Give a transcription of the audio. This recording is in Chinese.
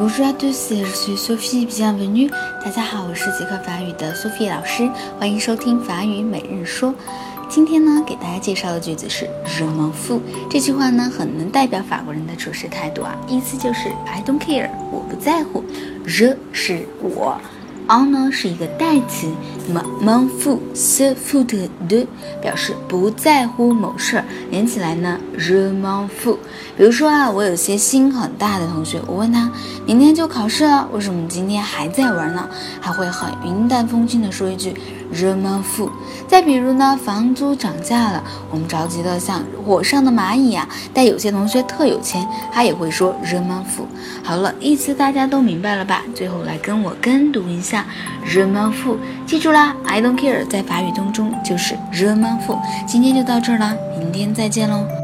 Bonjour à tous, je suis Sophie, bienvenue。大家好，我是捷克法语的 Sophie 老师，欢迎收听法语每日说。今天呢，给大家介绍的句子是 Je m'en fous。这句话呢，很能代表法国人的处事态度啊，意思就是 I don't care，我不在乎。Je 是我。On 呢是一个代词，m m'en fous，se fout de 表示不在乎某事儿，连起来呢，je m'en fous。比如说啊，我有些心很大的同学，我问他，明天就考试了，为什么今天还在玩呢？还会很云淡风轻的说一句。je m'en fous。再比如呢，房租涨价了，我们着急的像火上的蚂蚁呀。但有些同学特有钱，他也会说 je m'en fous。好了，意思大家都明白了吧？最后来跟我跟读一下下 r e m a n f u。记住啦，I don't care 在法语当中就是 r e m a n f u。今天就到这儿啦，明天再见喽。